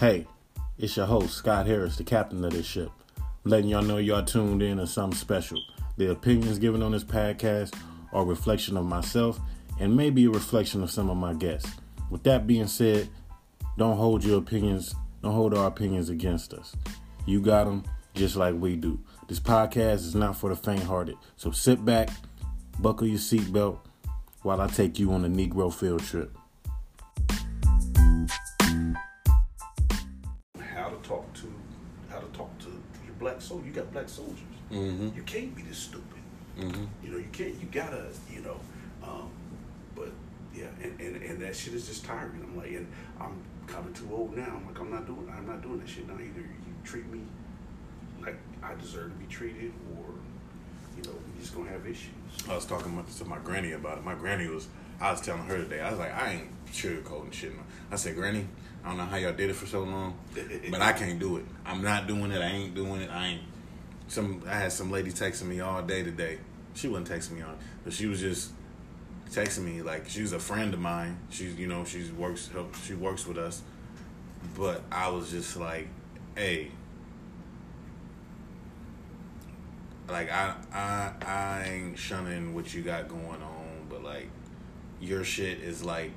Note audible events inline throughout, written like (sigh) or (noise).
Hey, it's your host, Scott Harris, the captain of this ship. letting y'all know y'all tuned in to something special. The opinions given on this podcast are a reflection of myself and maybe a reflection of some of my guests. With that being said, don't hold your opinions, don't hold our opinions against us. You got them just like we do. This podcast is not for the faint hearted. So sit back, buckle your seatbelt while I take you on a Negro field trip. Soldier. You got black soldiers. Mhm. You can't be this stupid. Mhm. You know, you can't. You gotta. You know. Um, but yeah, and, and and that shit is just tiring. I'm like, and I'm kind of too old now. I'm like, I'm not doing. I'm not doing that shit now. Either you treat me like I deserve to be treated, or you know, we just gonna have issues. I was talking to my granny about it. My granny was, I was telling her today, I was like, I ain't sugarcoating shit. No. I said, Granny, I don't know how y'all did it for so long, but I can't do it. I'm not doing it. I ain't doing it. I ain't. Some I had some lady texting me all day today. She wasn't texting me on, but she was just texting me like she was a friend of mine. She's you know she works help she works with us, but I was just like, hey, like I I I ain't shunning what you got going on, but like your shit is like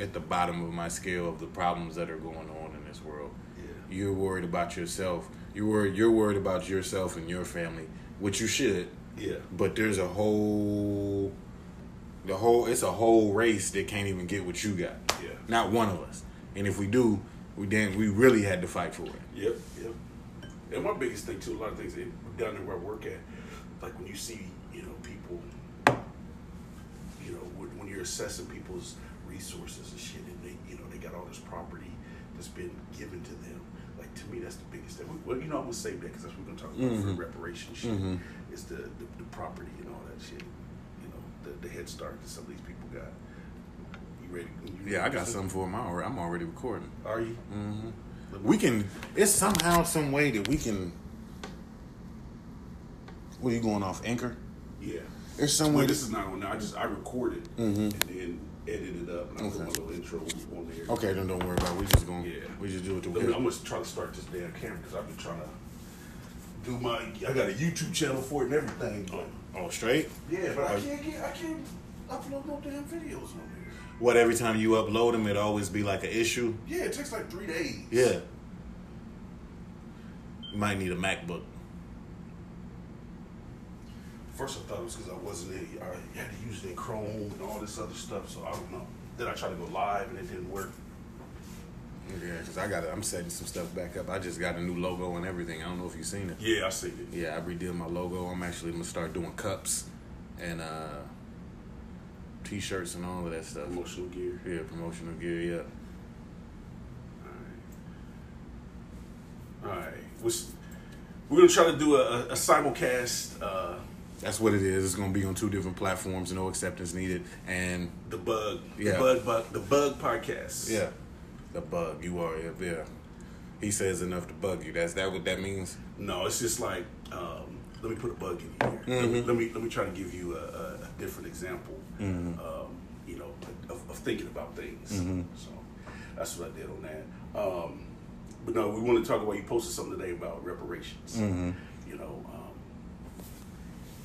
at the bottom of my scale of the problems that are going on in this world. Yeah. You're worried about yourself. You're worried you're worried about yourself and your family, which you should. Yeah. But there's a whole the whole it's a whole race that can't even get what you got. Yeah. Not one of us. And if we do, we then we really had to fight for it. Yep, yep. And my biggest thing too, a lot of things eh, down there where I work at, like when you see, you know, people, you know, when, when you're assessing people's resources and shit, and they, you know, they got all this property that's been given to them. Like to me, that's the biggest thing. Well, you know, I'm gonna save that because that's what we're gonna talk about Mhm. for reparation shit. Mhm. Is the, the the property and all that shit. You know, the, the head start that some of these people got. You ready? You Yeah, I got something for. I'm already, I'm already recording. Are you? hmm We can. It's somehow, some way that we can. What are you going off anchor? Yeah. There's some way. Well, this is not on there. I just I recorded Mhm. and then edited it up and I put Okay. my little intro on there. Okay, then don't worry about. it. We just gonna. Yeah. We just do it the way. I'm gonna try to start this damn camera because I've been trying to do my. I got a YouTube channel for it and everything. But Oh, straight. yeah, but I Oh. can't get. I can't upload no damn videos on there. What? Every time you upload them, it always be like an issue. Yeah, it takes like three days. Yeah. You might need a MacBook. First, I thought it was because I wasn't in. I had to use it in Chrome and all this other stuff. So I don't know. Then I tried to go live and it didn't work. Yeah, because I got. I'm setting some stuff back up. I just got a new logo and everything. I don't know if you've seen it. Yeah, I see it. Yeah, I redid my logo. I'm actually gonna start doing cups and uh t-shirts and all of that stuff. Promotional gear. Yeah, promotional gear. Yeah. All right. Which, we're gonna try to do a, a, a simulcast. Uh, That's what it is. It's gonna be on two different platforms. No acceptance needed. And the bug, Yeah. the bug, bug, the bug podcast. yeah, the bug. You are. Yeah. He says enough to bug you. That's that. What that means. No, it's just like um, let me put a bug in here. Let, me, Mhm. let me let me try to give you a, a, a different example. Mhm. Um, you know, of, of thinking about things. Mhm. So that's what I did on that. Um, but no, we want to talk about. You posted something today about reparations. Mm-hmm. You know, um,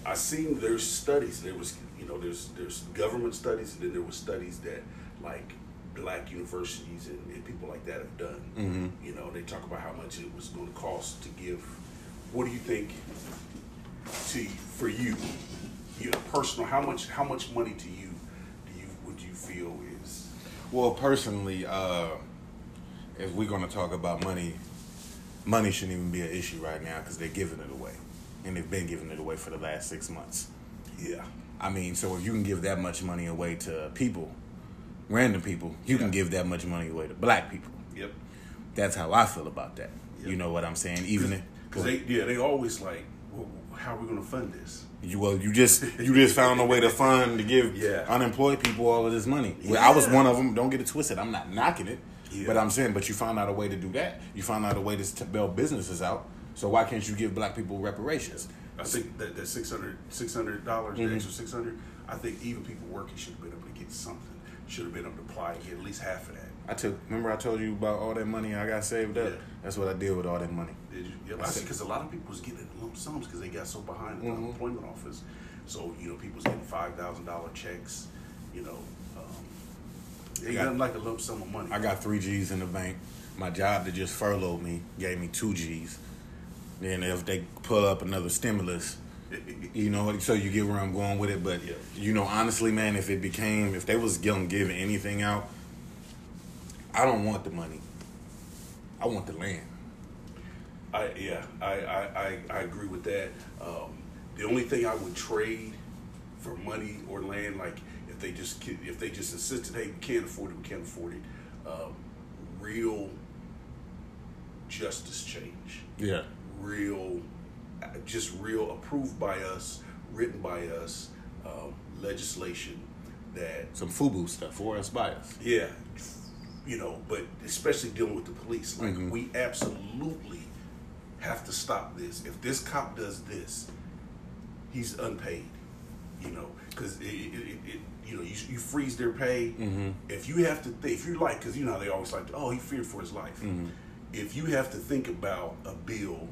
I seen there's studies. There was, you know, there's there's government studies, and then there was studies that like black universities and, and people like that have done. Mhm. You know, they talk about how much it was going to cost to give. What do you think to for you, you know, personal? How much how much money to you do you would you feel is? Well, personally, uh, if we're gonna talk about money, money shouldn't even be an issue right now because they're giving it away, and they've been giving it away for the last six months. Yeah, I mean, so if you can give that much money away to people, random people, you can give that much money away to black people. yep. That's how I feel about that. Yeah. You know what I'm saying? Even if Because they yeah they always like, well, how are we going to fund this? you well, you just you just found a way to fund to give (laughs) Yeah. unemployed people all of this money. Well, I was one of them. Don't get it twisted. I'm not knocking it, Yeah. but I'm saying, but you found out a way to do that. You found out a way to bail businesses out. So why can't you give black people reparations? I think that that six hundred six hundred dollars, Mhm. the extra six hundred. I think even people working should have been able to get something. Should have been able to apply and get at least half of that. I took. Remember, I told you about all that money I got saved up. Yeah. That's what I did with all that money. Did you? Yeah, I. Because a lot of people was getting lump sums because they got so behind the Mhm. unemployment office. So you know, people was getting five thousand dollar checks. You know, um, ain't got- nothing like a lump sum of money. I got three G's in the bank. My job that just furloughed me gave me two G's. Then if they pull up another stimulus, you know, so you get where I'm going with it. But Yeah. you know, honestly, man, if it became, if they was gonna give anything out, I don't want the money. I want the land. I yeah, I I, I, I agree with that. Um, the only thing I would trade for money or land, like if they just if they just insisted, hey, we can't afford it, we can't afford it. Um, real justice change, Yeah. Real, just real approved by us, written by us, um, legislation that Some FUBU stuff for us by us. yeah, you know, but especially dealing with the police, like Mhm. we absolutely have to stop this. If this cop does this, he's unpaid. You know, because it, it, it, you know, you, you freeze their pay. Mhm. If you have to, th- if you're like, because you know how they always like, oh, he feared for his life. Mhm. If you have to think about a bill,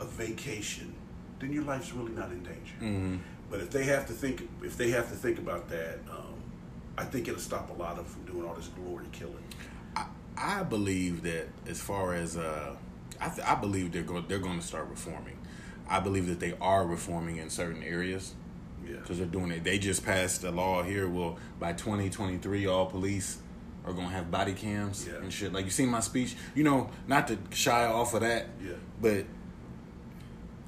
a vacation, then your life's really not in danger. Mhm. But if they have to think, if they have to think about that, um, I think it'll stop a lot of them from doing all this glory killing. I, I believe that as far as uh, I, th- I believe they're going they're going to start reforming. I believe that they are reforming in certain areas Yeah. because they're doing it. They just passed a law here. Well, by 2023, all police are going to have body cams Yeah. and shit. Like you seen my speech, you know, not to shy off of that, Yeah. but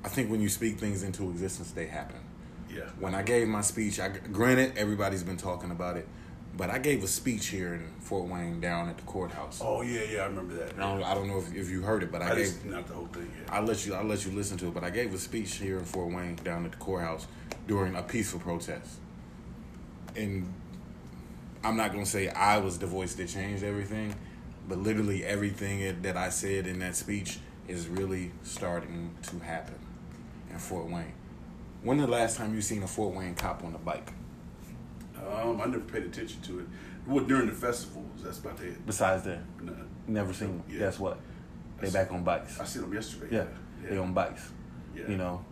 I think when you speak things into existence, they happen. Yeah. When I gave my speech, I granted everybody's been talking about it, but I gave a speech here in Fort Wayne down at the courthouse. Oh yeah, yeah, I remember that. I don't, I don't know if, if you heard it, but I, I gave. just not the whole thing. Yeah. I'll let you. I'll let you listen to it. But I gave a speech here in Fort Wayne, down at the courthouse, during a peaceful protest. And I'm not gonna say I was the voice that changed everything, but literally everything that I said in that speech is really starting to happen in Fort Wayne. When the last time you seen a Fort Wayne cop on a bike? Um, I never paid attention to it. Well, during the festivals, that's about it. Besides that, Nah. never seen them. Yeah. Guess what? They That's- back on bikes. I seen them yesterday. Yeah, yeah. they on bikes. Yeah. You know,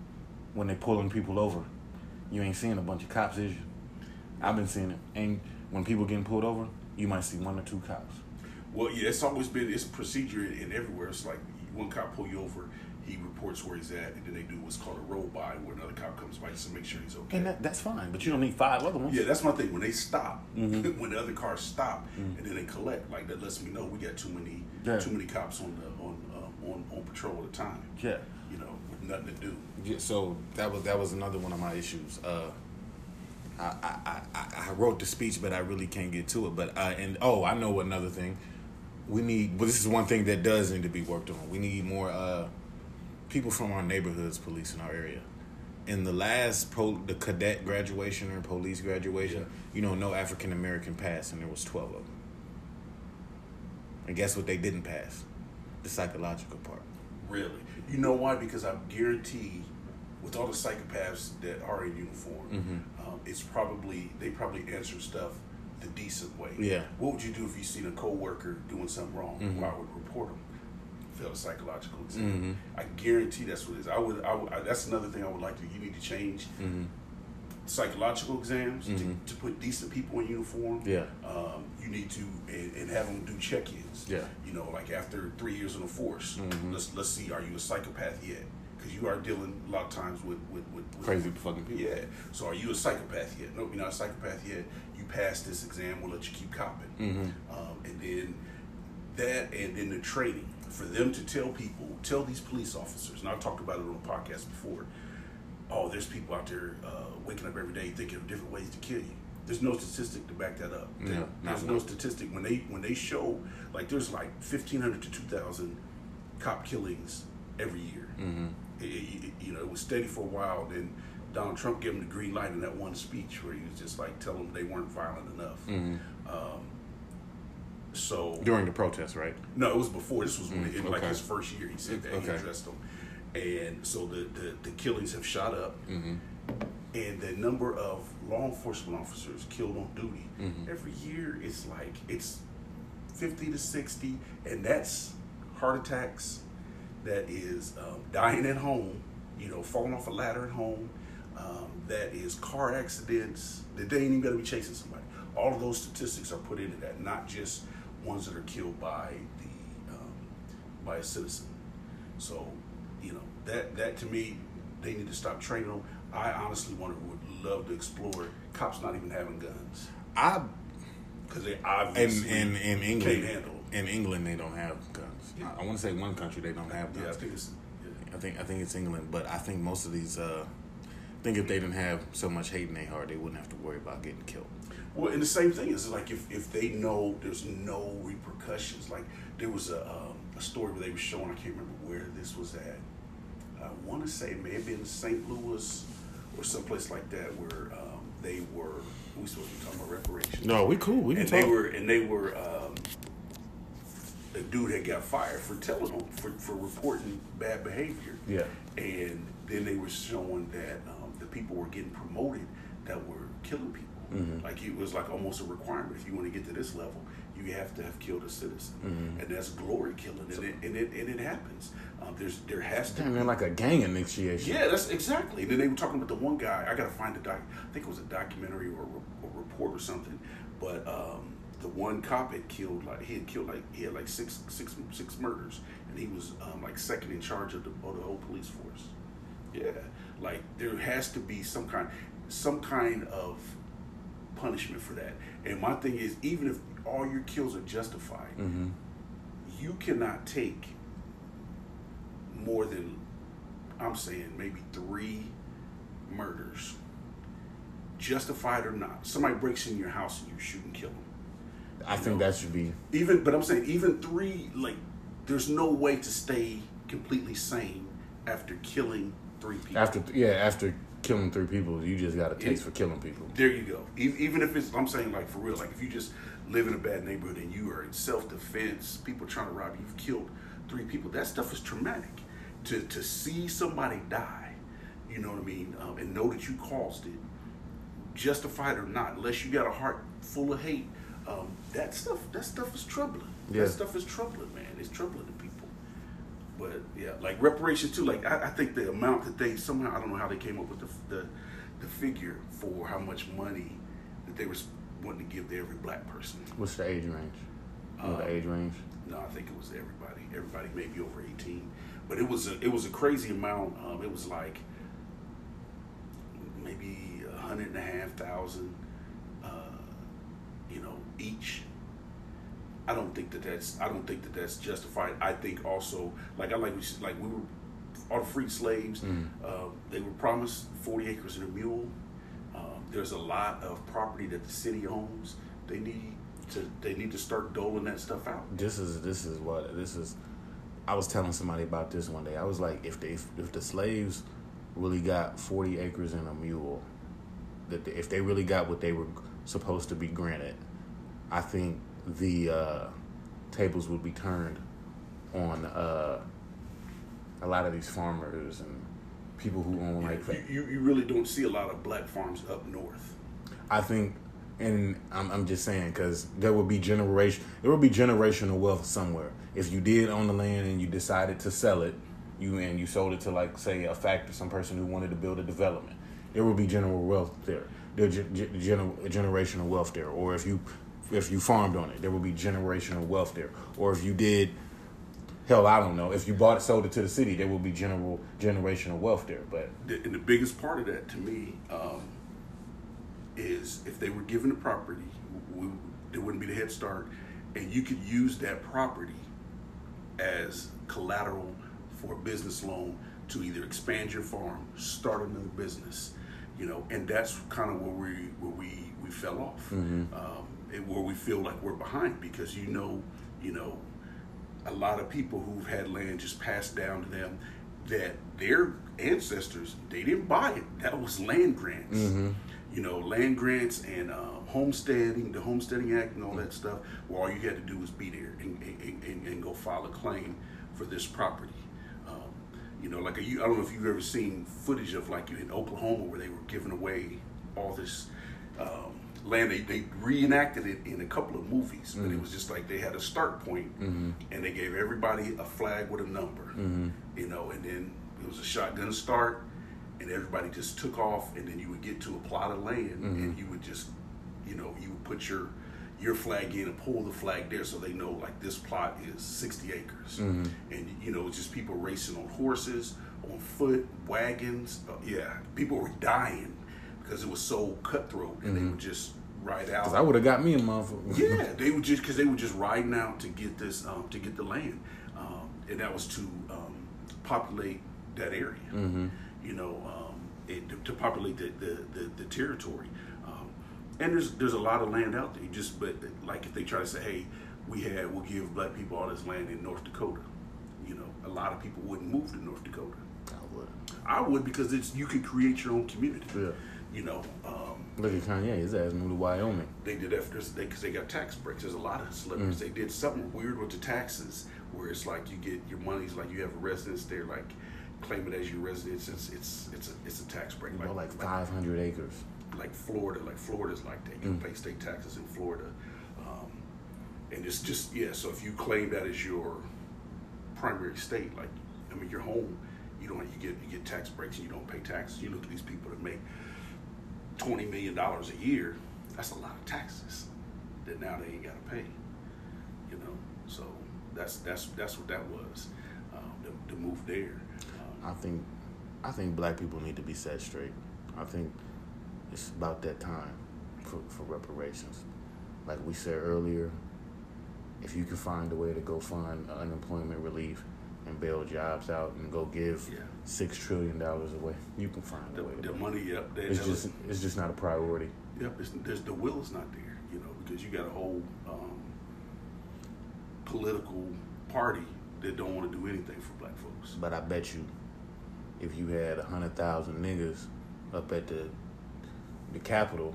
when they pulling people over, you ain't seeing a bunch of cops, is you? I've been seeing it, and when people getting pulled over, you might see one or two cops. Well, yeah, it's always been it's procedure in, in everywhere. It's like one cop pull you over, reports where he's at, and then they do what's called a roll by, where another cop comes by just to make sure he's okay. And that, that's fine, but you don't need five other ones. Yeah, that's my thing. When they stop, Mhm. (laughs) when the other cars stop, Mhm. and then they collect, like that lets me know we got too many, Yeah. too many cops on the on uh, on on patrol at a time. Yeah. You know, with nothing to do. Yeah, so that was that was another one of my issues. Uh, I, I, I, I wrote the speech, but I really can't get to it. But uh, and oh, I know another thing. We need. Well, this is one thing that does need to be worked on. We need more uh, people from our neighborhoods police in our area. In the last pro, the cadet graduation or police graduation, Yeah. you know, no African American passed, and there was twelve of them. And guess what? They didn't pass the psychological part. Really, you know why? Because I guarantee, with all the psychopaths that are in uniform, Mhm. um, it's probably they probably answer stuff the decent way. Yeah. What would you do if you seen a coworker doing something wrong? Mhm. Well, I would report them. A psychological exam. Mhm. I guarantee that's what it is. I would. I would I, that's another thing I would like to. You need to change Mm-hmm. psychological exams to, to put decent people in uniform. Yeah. Um, you need to and, and have them do check-ins. Yeah. You know, like after three years in the force, Mhm. let's let's see, are you a psychopath yet? Because you are dealing a lot of times with with, with, with Crazy fucking people. Yeah. So are you a psychopath yet? No, you're not a psychopath yet. You pass this exam. We'll let you keep copping. Mm-hmm. Um, and then that, and then the training for them to tell people, tell these police officers, and I've talked about it on the podcast before. Oh, there's people out there uh, waking up every day thinking of different ways to kill you. There's no statistic to back that up. No, there's no statistic when they when they show like there's like 1,500 to 2,000 cop killings every year. Mm-hmm. It- it- it- you know, it was steady for a while. Then Donald Trump gave them the green light in that one speech where he was just like telling them they weren't violent enough. Mm-hmm. Um, so During the protest, right? no, it was before. This was when Mm, like okay. his first year. He said that Okay. he addressed them, and so the, the the killings have shot up, Mm-hmm. and the number of law enforcement officers killed on duty Mhm. every year is like it's 50 to 60, and that's heart attacks, that is um, dying at home, you know, falling off a ladder at home, um, that is car accidents, that they ain't even got to be chasing somebody. All of those statistics are put into that, not just ones that are killed by the um, by a citizen. So, you know, that that to me, they need to stop training them. I honestly to would love to explore cops not even having guns I because they in obviously in in England can't handle. in England they don't have guns. Yeah. I, want to say one country they don't have guns. Yeah, I think it's. Yeah. I think I think it's England, but I think most of these. Uh, I think if they didn't have so much hate in their heart, they wouldn't have to worry about getting killed. Well, and the same thing is like if, if they know there's no repercussions. Like there was a um, a story where they were showing. I can't remember where this was at. I want to say it may have been St. Louis or someplace like that where um, they were. We supposed to be talking about reparations. No, we cool. We can and talk. they were and they were um, a dude had got fired for telling them for, for reporting bad behavior yeah. and then they were showing that um, the people were getting promoted that were killing people Mhm. like it was like almost a requirement if you want to get to this level you have to have killed a citizen Mhm. and that's glory killing and it, and it, and it happens um, there's there has to Damn, be like a gang initiation. yeah, that's exactly. And then they were talking about the one guy. I gotta find the doc. I think it was a documentary or a, a report or something. But um, the one cop had killed like he had killed like he had like six six six murders, and he was um, like second in charge of the of the whole police force. Yeah, like there has to be some kind some kind of punishment for that. And my thing is, even if all your kills are justified, Mm-hmm. you cannot take more than I'm saying maybe three murders, justified or not. Somebody breaks in your house and you shoot and kill them. I think that should be. Even, but I'm saying even three. Like, there's no way to stay completely sane after killing three people. After yeah, after killing three people, you just got a taste for killing people. There you go. Even if it's, I'm saying like for real, like if you just live in a bad neighborhood and you are in self defense, people trying to rob you, you've killed three people. That stuff is traumatic. To to see somebody die, you know what I mean, um, and know that you caused it, justified or not, unless you got a heart full of hate, um, that stuff that stuff is troubling. Yeah. That stuff is troubling, man. It's troubling. But yeah, like reparations too. Like I, I think the amount that they somehow I don't know how they came up with the the, the figure for how much money that they were wanting to give to every black person. What's the age range? You know Uh, the age range. No, I think it was everybody. Everybody maybe over eighteen, but it was a it was a crazy amount. Um, it was like maybe a hundred and a half thousand, uh, you know, each. I don't think that that's I don't think that that's justified. I think also like I like we like we were all the freed slaves. Mm. Uh, they were promised forty acres and a mule. Um, there's a lot of property that the city owns. They need to they need to start doling that stuff out. This is this is what this is. I was telling somebody about this one day. I was like, if they if the slaves really got forty acres and a mule, that they- if they really got what they were supposed to be granted, I think the uh, tables would be turned on uh, a lot of these farmers and people who own like. you, you, you really don't see a lot of black farms up north. I think, and I'm, I'm just saying because there will be generation, there will be generational wealth somewhere. If you did own the land and you decided to sell it, you and you sold it to like say a factor, some person who wanted to build a development, there will be general wealth there. There ge- ge- gener- generational wealth there. Or if you if you farmed on it, there will be generational wealth there. Or if you did. Hell, I don't know. If you bought it, sold it to the city, there will be general generational wealth there. But and the biggest part of that to me um, is if they were given the property, we, there wouldn't be the head start, and you could use that property as collateral for a business loan to either expand your farm, start another business, you know, and that's kind of where we where we we fell off, um, and where we feel like we're behind because you know, you know, a lot of people who've had land just passed down to them that their ancestors they didn't buy it. That was land grants. You know land grants and um, homesteading the homesteading act and all that stuff where all you had to do was be there and, and, and, and go file a claim for this property. Um, you know like a, you, i don't know if you've ever seen footage of like in oklahoma where they were giving away all this um, land. They, they reenacted it in a couple of movies, but Mm-hmm. it was just like they had a start point, and they gave everybody a flag with a number, Mm-hmm. you know, and then it was a shotgun start, and everybody just took off, and then you would get to a plot of land, Mm-hmm. and you would just, you know, you would put your your flag in and pull the flag there so they know like this plot is 60 acres Mm-hmm. and you know it's just people racing on horses on foot wagons uh, yeah people were dying because it was so cutthroat and they would just ride out Cause I would have got me a motherfucker. yeah, they were just because they were just riding out to get this um, to get the land, um, and that was to um, populate that area. You know, um, it, to, to populate the the, the, the territory. Um, and there's there's a lot of land out there. You just but like if they try to say, hey, we had we'll give black people all this land in North Dakota. You know, a lot of people wouldn't move to North Dakota. I would. I would because it's you can create your own community. Yeah. You know, um, Look at Kanye. His ass moved to Wyoming. they did that because they, they got tax breaks. There's a lot of celebrities. They did something weird with the taxes where it's like you get your money's like you have a residence there, like claim it as your residence. It's it's it's a it's a tax break. Know, like 500 acres. like Florida, like Florida's like that. You pay state taxes in Florida, um, and it's just yeah. So if you claim that as your primary state, like I mean your home, you don't you get you get tax breaks and you don't pay taxes. You look at these people that make twenty million dollars a year. That's a lot of taxes that now they ain't got to pay. You know, so that's that's that's what that was. Um, the, the move there. Um, I think, I think black people need to be set straight. I think it's about that time for, for reparations. Like we said earlier, if you can find a way to go fund unemployment relief and bail jobs out and go give Yeah. Six trillion dollars away, you can find the, a way. The money, yep. they- It's just, it's just not a priority. Yep, it's, there's the will is not there, you know, because you got a whole um, political party that don't want to do anything for black folks. But I bet you, if you had a hundred thousand niggas up at the the Capitol,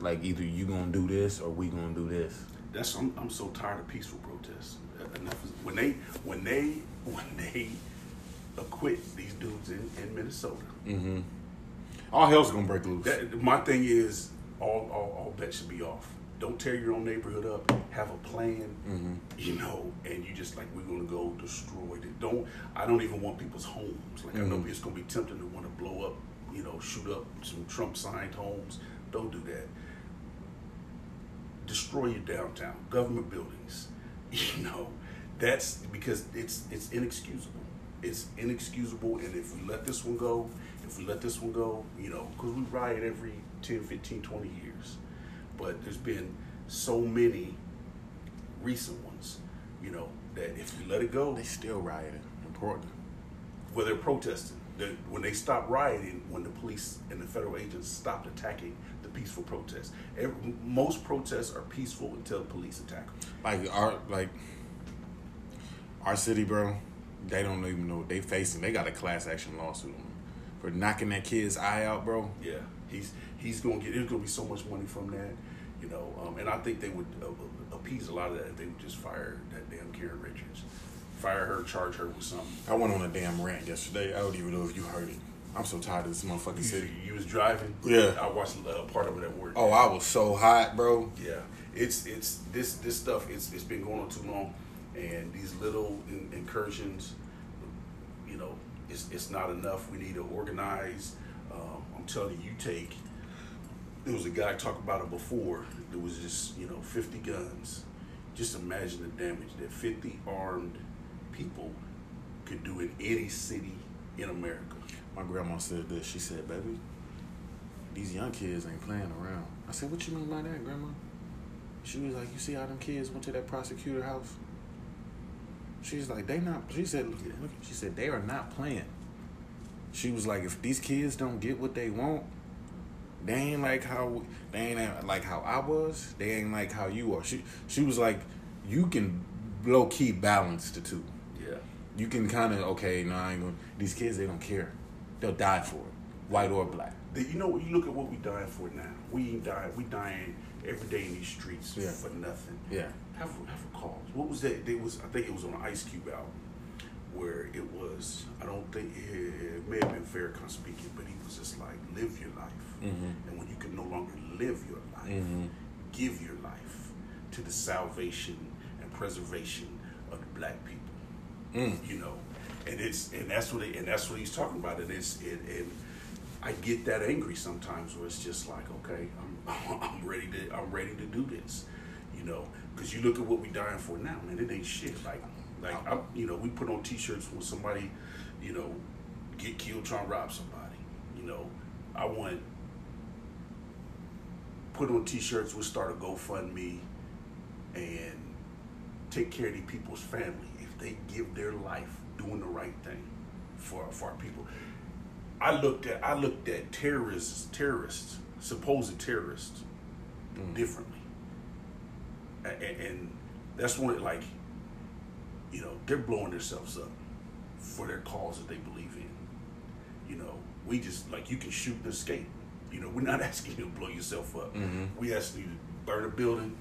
like either you gonna do this or we gonna do this. That's I'm, I'm so tired of peaceful protests. Enough is, when they when they (laughs) when they acquit these dudes in, in Minnesota. Mm-hmm. All hell's gonna break loose. That, my thing is all, all all bets should be off. Don't tear your own neighborhood up. Have a plan, you know, and you just like we're gonna go destroy it. Don't I don't even want people's homes. Like I know it's gonna be tempting to want to blow up, you know, shoot up some Trump signed homes. Don't do that. Destroy your downtown, government buildings. (laughs) You know, that's because it's it's inexcusable. It's inexcusable, and if we let this one go, if we let this one go, you know, because we riot every 10, 15, 20 years. But there's been so many recent ones, you know, that if we let it go, They still rioting in Portland. where they're protesting, that when they stop rioting, when the police and the federal agents stopped attacking the peaceful protests. Every, most protests are peaceful until the police attack them. Like our like our city, bro. They don't even know what they facing. They got a class action lawsuit on them for knocking that kid's eye out, bro. Yeah, he's he's gonna get. There's gonna be so much money from that, you know. Um, and I think they would uh, uh, appease a lot of that if they would just fire that damn Karen Richards, fire her, charge her with something. I went on a damn rant yesterday. I don't even know if you heard it. I'm so tired of this motherfucking You, city. you was driving. Yeah. I watched uh, part of it at work. Oh, I was so hot, bro. Yeah, it's it's this this stuff. It's it's been going on too long, and these little in, incursions, you know, it's it's not enough. We need to organize. Um, I'm telling you, you take. There was a guy talking about it before. There was just you know 50 guns. Just imagine the damage that 50 armed people could do in any city in America. My grandma said this. She said, "Baby, these young kids ain't playing around." I said, "What you mean by that, Grandma?" She was like, "You see how them kids went to that prosecutor house?" She's like, "They not." She said, "Look, look," she said they are not playing." She was like, "If these kids don't get what they want, they ain't like how they ain't like how I was. They ain't like how you are." She she was like, "You can low key balance the two. Yeah. you can kind of okay. No, I ain't gonna. These kids, they don't care. They'll die for it, white or black. You know, what you look at what we dying for now. We ain't dying. We dying every day in these streets Yeah. for nothing. Yeah. Have a, have a cause. What was that? It was. I think it was on an Ice Cube album, where it was. I don't think it, it may have been Farrakhan speaking, but he was just like, "Live your life." Mhm. And when you can no longer live your life. Mm-hmm. Give your life to the salvation and preservation of the black people. Mm. You know, and it's and that's what it, and that's what he's talking about. And it's it, and I get that angry sometimes where it's just like, okay, I'm (laughs) I'm ready to I'm ready to do this. Know, because you look at what we dying for now, man. It ain't shit. Like like uh-huh. I'm, you know, we put on T-shirts when somebody, you know, get killed trying to rob somebody. You know, I want put on T-shirts. We'll start a GoFundMe and take care of these people's family if they give their life doing the right thing for for our people. I looked at I looked at terrorists, terrorists, supposed terrorists, mm. differently, A- a- and, that's one like, you know, they're blowing themselves up for their cause that they believe in. You know, we just like you can shoot and escape. You know, we're not (laughs) asking you to blow yourself up. Mm-hmm. We asking you to burn a building,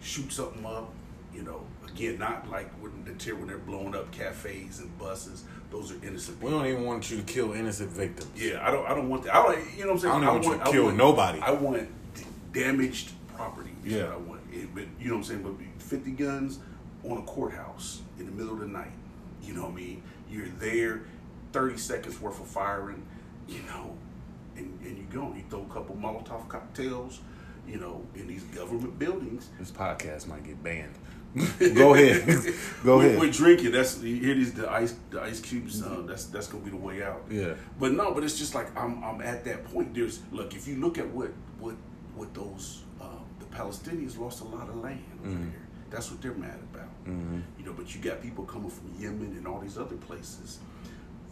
shoot something up. You know, again, not like when the tear when they're blowing up cafes and buses. Those are innocent We don't even want you to kill innocent victims. Yeah, I don't. I don't want that. I don't. You know what I'm saying? I don't want you to kill nobody. I want d- damaged property. Yeah. But you know what I'm saying? But 50 guns on a courthouse in the middle of the night. You know what I mean? You're there, 30 seconds worth of firing. You know, and and you go. You throw a couple Molotov cocktails. You know, in these government buildings. This podcast might get banned. (laughs) Go ahead. (laughs) Go ahead. We're drinking. That's hear these the ice the ice cubes. Uh, that's that's gonna be the way out. Yeah. But no, but it's just like I'm I'm at that point. There's look if you look at what what what those Palestinians lost a lot of land over Mm-hmm. there. That's what they're mad about. You know, but you got people coming from Yemen and all these other places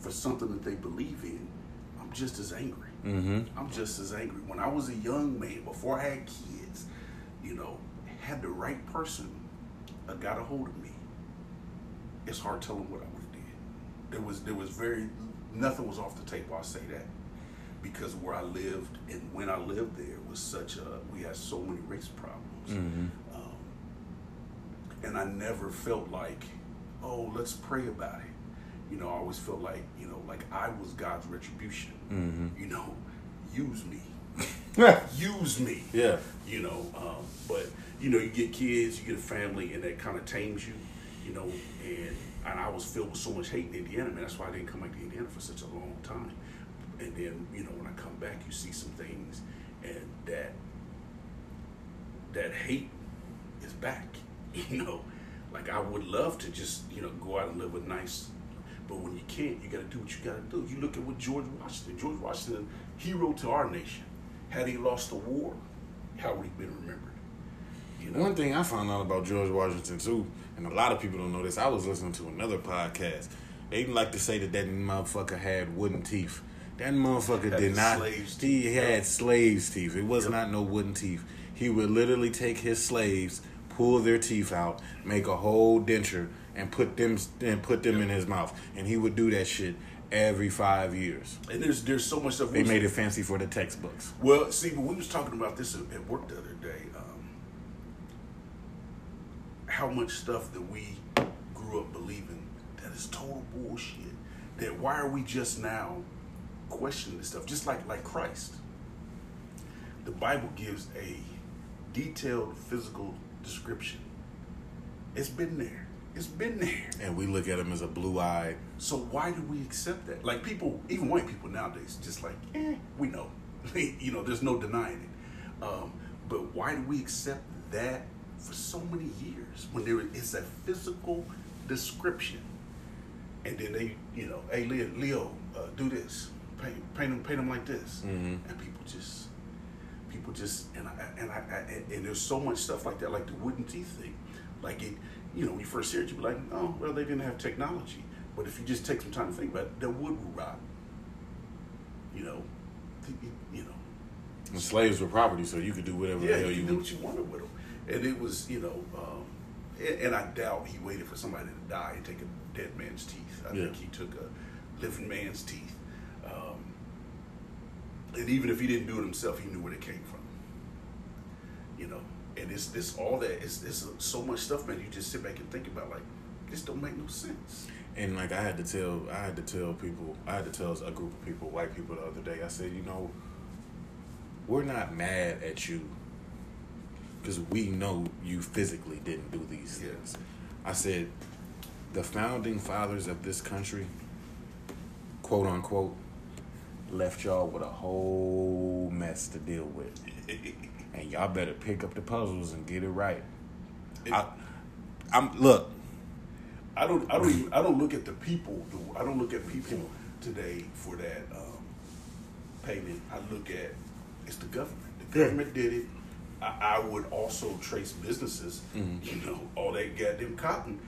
for something that they believe in. I'm just as angry. Mm-hmm. I'm just as angry. When I was a young man, before I had kids, you know, had the right person uh, got a hold of me, it's hard telling what I would have did. There was there was very nothing was off the table. I'll say that because where I lived and when I lived there was such a we had so many race problems, um, and I never felt like oh let's pray about it. You know, I always felt like you know like I was God's retribution. You know, use me, (laughs) use me yeah. you know. Um, but you know, you get kids, you get a family, and that kind of tames you, you know. And and I was filled with so much hate in Indiana, man. That's why I didn't come back to Indiana for such a long time. And then you know, when I come back, you see some things, and that that hate is back. (laughs) You know, like I would love to just you know go out and live a nice. But when you can't, you got to do what you got to do. You look at what George Washington, George Washington, hero to our nation. Had he lost the war, how would he been remembered? You know, One thing I found out about George Washington too, and a lot of people don't know this. I was listening to another podcast. They like to say that that motherfucker had wooden teeth. That motherfucker Had did not. slaves' He teeth. had slaves' teeth. It was Yep. not no wooden teeth. He would literally take his slaves, pull their teeth out, make a whole denture, and put them and put them in his mouth. And he would do that shit every five years. and there's there's so much stuff. They made it fancy for the textbooks. Well, see, but we was talking about this at at work the other day. Um, how much stuff that we grew up believing that is total bullshit. That why are we just now questioning this stuff? Just like like Christ. The Bible gives a detailed physical description. It's been there. It's been there. And we look at him as a blue eye. So why do we accept that? Like people, even white people nowadays, just like, eh, we know. (laughs) you know, there's no denying it. Um, but why do we accept that for so many years when there is a physical description? And then they, you know, hey Leo, Leo uh, do this, paint, paint them, paint them like this, Mhm. and people just, people just, and I, and I, I, and there's so much stuff like that, like the wooden teeth thing, like it, you know, when you first hear it, you be like, oh, well, they didn't have technology, but if you just take some time to think about it, their wood will rot. You know, you know, And slaves were property, so you could do whatever yeah, the hell you you do what you wanted with them, and it was, you know, um, and, I doubt he waited for somebody to die and take a dead man's teeth. I Yeah. think he took a living man's teeth, and even if he didn't do it himself, he knew where it came from. You know, and it's this all that it's, it's so much stuff, man. You just sit back and think about like this don't make no sense. And like I had to tell, I had to tell people, I had to tell a group of people, white people, the other day. I said, you know, we're not mad at you because we know you physically didn't do these Yeah. things. I said, the founding fathers of this country, quote unquote, left y'all with a whole mess to deal with. and y'all better pick up the puzzles and get it right. I, I'm look. I don't. I don't. Even, I don't look at the people. I don't look at people today for that um, payment. I look at it's the government. The government did it. I, I would also trace businesses. You know, all that goddamn cotton.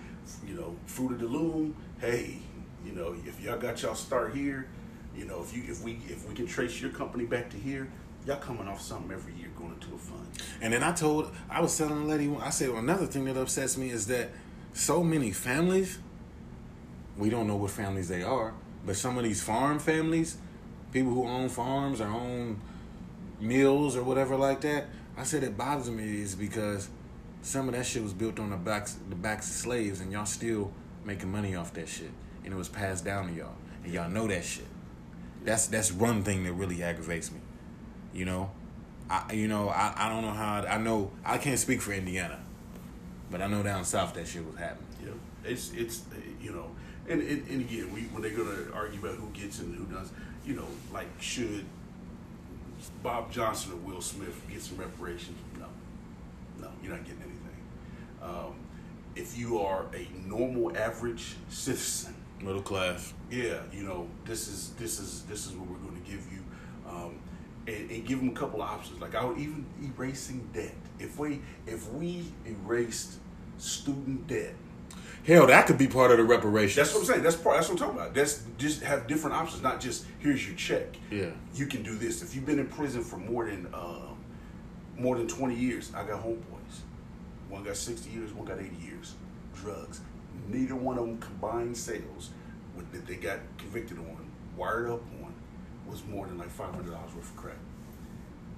You know, fruit of the loom. Hey, you know, if y'all got y'all start here, you know, if you if we if we can trace your company back to here, y'all coming off something every year going into a fund. And then I told, I was telling a lady, I said, well, another thing that upsets me is that so many families, we don't know what families they are, but some of these farm families, people who own farms or own mills or whatever like that, I said it bothers me is because some of that shit was built on the backs, the backs of slaves, and y'all still making money off that shit, and it was passed down to y'all, and y'all know that shit. That's that's one thing that really aggravates me. You know, I you know I, I don't know how I know I can't speak for Indiana, but I know down south that shit was happening. Yeah, it's it's you know, and, and and again, we when they're gonna argue about who gets and who does, you know, like should Bob Johnson or Will Smith get some reparations? No, no, you're not getting anything. Um, if you are a normal, average citizen, Middle class. Yeah, you know, this is this is this is what we're going to give you, um, and, and give them a couple of options. Like I would even erasing debt. If we if we erased student debt, Hell, that could be part of the reparations. that's what I'm saying. That's part. That's what I'm talking about. That's just have different options, not just here's your check. Yeah. you can do this. If you've been in prison for more than um, more than 20 years, I got homeboys. One got 60 years, one got 80 years. Drugs. Neither one of them combined sales that they got convicted on, wired up on, was more than like $500 worth of crack.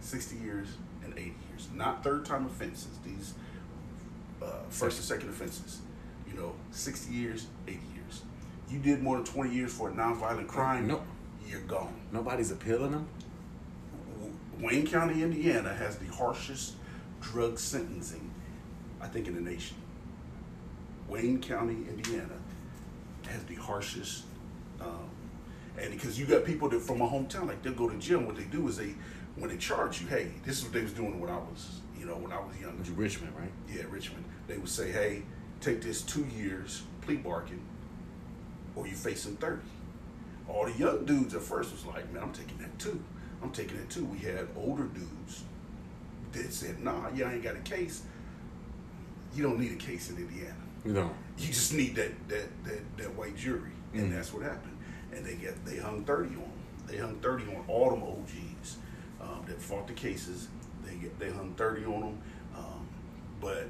60 years and 80 years. Not third time offenses. These uh, first and second offenses. You know, 60 years, 80 years. You did more than 20 years for a nonviolent crime, No. you're gone. Nobody's appealing them. Wayne County, Indiana has the harshest drug sentencing, I think, in the nation. Wayne County, Indiana has the harshest, um, and because you got people that from my hometown, like they'll go to gym. What they do is they, when they charge you, hey, this is what they was doing when I was, you know, when I was young. It's Richmond, right? Yeah, Richmond. They would say, hey, take this two years plea bargain, or you facing 30. All the young dudes at first was like, man, I'm taking that too. I'm taking it too. We had older dudes that said, nah, you ain't got a case. You don't need a case in Indiana. You know. You just need that that that, that white jury, and Mhm. that's what happened. And they get they hung thirty on them. They hung thirty on all them OGs um, that fought the cases. They get they hung thirty on them, um, but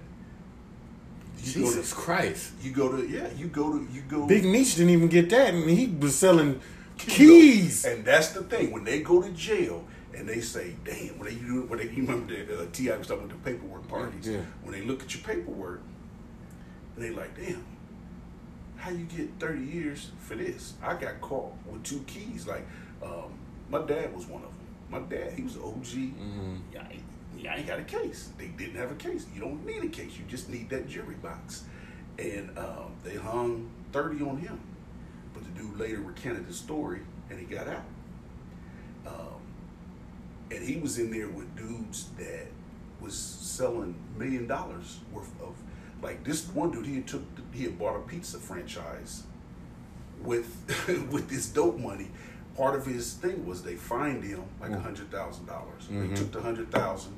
you go Jesus to Christ. you go to yeah you go to you go Big Meech didn't even get that, and he was selling keys. And that's the thing when they go to jail and they say, "Damn," when they do when they you remember the uh, T.I. was talking about the paperwork parties. Yeah. When they look at your paperwork, and they like, "Damn, how you get thirty years for this?" I got caught with two keys. Like, um, my dad was one of them. My dad, he was an OG. Mm-hmm. Yeah, I I ain't got a case. They didn't have a case. You don't need a case. You just need that jury box. And um, they hung 30 on him. But the dude later recanted his story and he got out. Um, and he was in there with dudes that was selling million dollars worth of, like this one dude, he had took, he had bought a pizza franchise with (laughs) with this dope money. Part of his thing was they fined him like a Mm. hundred thousand dollars. They took the hundred thousand.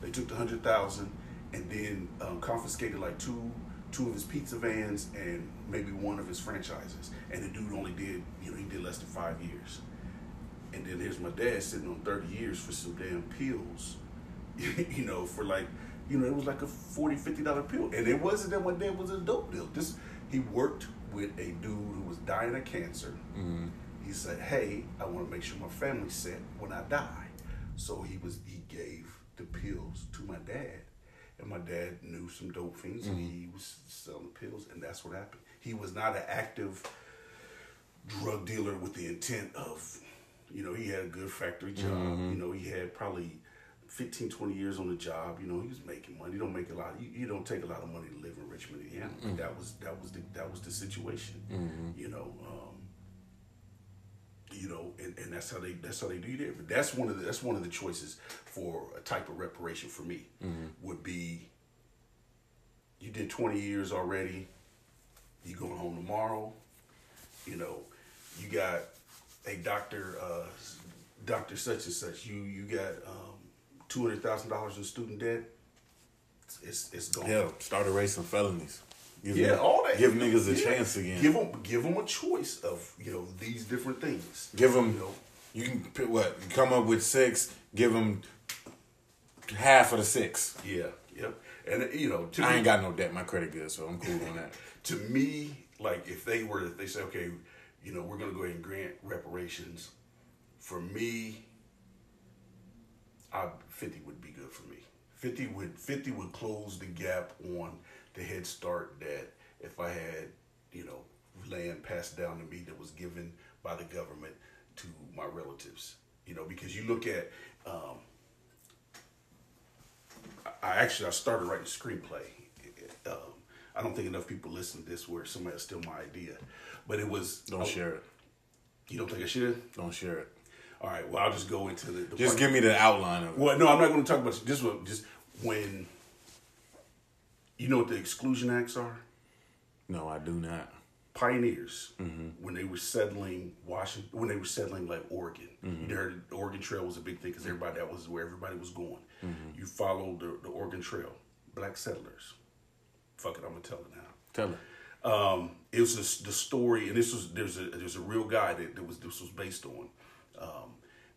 They took the hundred thousand and then um, confiscated like two two of his pizza vans and maybe one of his franchises. And the dude only did you know he did less than five years. And then here's my dad sitting on thirty years for some damn pills. (laughs) you know for like you know it was like a 40 50 dollar pill and it wasn't that my dad was a dope deal this he worked with a dude who was dying of cancer Mm-hmm. he said, "Hey, I want to make sure my family's set when I die." So he was he gave the pills to my dad, and my dad knew some dope fiends, and he was selling pills, and that's what happened. He was not an active drug dealer with the intent of, you know, he had a good factory job. You know, he had probably 15, 20 years on the job. You know, he was making money. You don't make a lot. You, you don't take a lot of money to live in Richmond, Indiana. Mm-hmm. That was that was the that was the situation. You know. Um, you know, and, and that's how they that's how they do it. But that's one of the that's one of the choices for a type of reparation for me would be. You did twenty years already. You going home tomorrow. You know, you got a doctor, uh, doctor such and such. You you got um, two hundred thousand dollars in student debt. It's it's, gone. Hell, start erasing felonies. Give Yeah, them- all that. Give niggas a Yeah. chance again. Give them, give them a choice of you know these different things. Give them. You know, You can pick what? Come up with six. Give them half of the six. yeah, yep. And you know, to I me, ain't got no debt. My credit good, so I'm cool on that. (laughs) to me, like if they were, if they say, okay, you know, we're gonna go ahead and grant reparations. For me, I fifty would be good for me. Fifty would fifty would close the gap on the head start that if I had, you know, land passed down to me that was given by the government to my relatives. You know, because you look at um, I actually I started writing a screenplay. Um, I don't think enough people listen to this where somebody steal my idea, but it was. Don't I- share it. You don't think I should? Don't share it. All right. Well, I'll just go into the. the Just part- give me the outline of it. Well, no, I'm not going to talk about this. One, just when. You know what the exclusion acts are? No, I do not. Pioneers mm-hmm. when they were settling Washington, when they were settling like Oregon. Mm-hmm. You heard the Oregon Trail was a big thing because everybody that was where everybody was going. Mm-hmm. You followed the, the Oregon Trail. Black settlers. Fuck it, I'm gonna tell it now. Tell it. um, it was a, the story, and this was there's a there's a real guy that, that was this was based on um,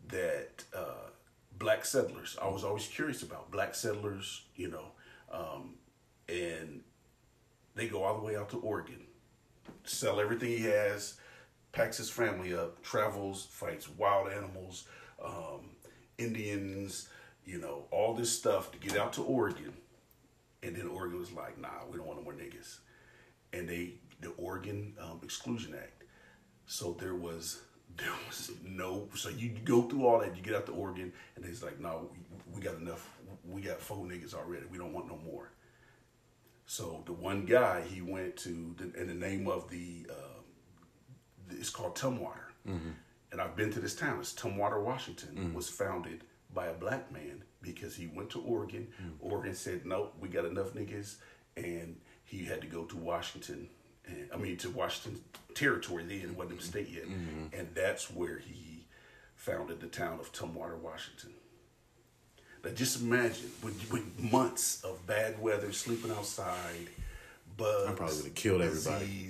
that uh, black settlers. I was always curious about black settlers, you know, um, and they go all the way out to Oregon, sell everything he has, packs his family up, travels, fights wild animals, um, Indians, you know, all this stuff to get out to Oregon. And then Oregon was like, nah, we don't want no more niggas. And they, the Oregon um, Exclusion Act. So there was, there was no, so you go through all that, you get out to Oregon, and it's like, no, we, got enough, we got four niggas already, we don't want no more. So the one guy, he went to, the, in the name of the, uh, it's called Tumwater. Mm-hmm. And I've been to this town. It's Tumwater, Washington. Mm-hmm. Was founded by a black man because he went to Oregon. Mm. Oregon said, "Nope, we got enough niggas," and he had to go to Washington. And, I mean, to Washington territory then, wasn't a state yet, mm-hmm. and that's where he founded the town of Tumwater, Washington. Now, just imagine with, with months of bad weather, sleeping outside, bugs, I'm probably would've killed everybody.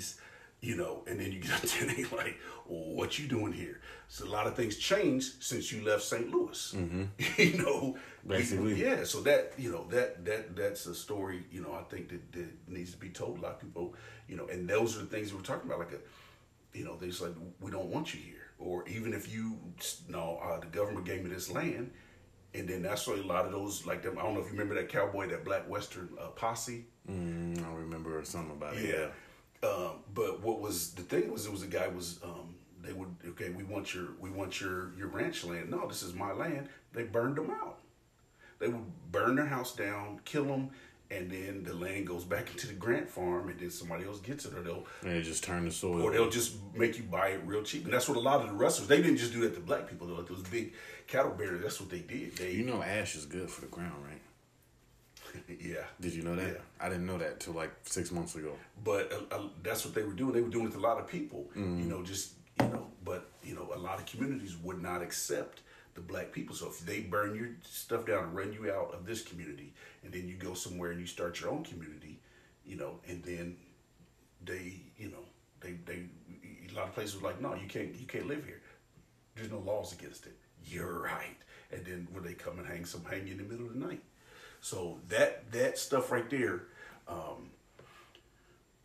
you know, and then you get up there and they like, what you doing here? So a lot of things changed since you left St. Louis. (laughs) you know, Basically. yeah. So that you know that that that's a story. You know, I think that, that needs to be told. A lot of people, you know, and those are the things we're talking about. Like a, you know, they just like we don't want you here, or even if you no, uh, the government gave me this land. And then that's why a lot of those, like them. I don't know if you remember that cowboy, that black western uh, posse. Mm, I remember something about it. Yeah. Um, but what was the thing was it was a guy was um, they would okay we want your we want your your ranch land no this is my land they burned them out they would burn their house down kill them and then the land goes back into the grant farm and then somebody else gets it or they'll And it just turn the soil. or they'll just make you buy it real cheap and that's what a lot of the rustlers they didn't just do that to black people though like those big cattle bearers that's what they did they you know, ash is good for the ground, right? (laughs) yeah Did you know that? Yeah. I didn't know that till like six months ago. but uh, uh, that's what they were doing. They were doing it to a lot of people, you know, just you know. But you know, a lot of communities would not accept the black people. So if they burn your stuff down and run you out of this community, and then you go somewhere and you start your own community, you know, and then they, you know, they they a lot of places were like, no, you can't you can't live here. There's no laws against it. You're right. And then when they come and hang some hang you in the middle of the night. So that that stuff right there, um,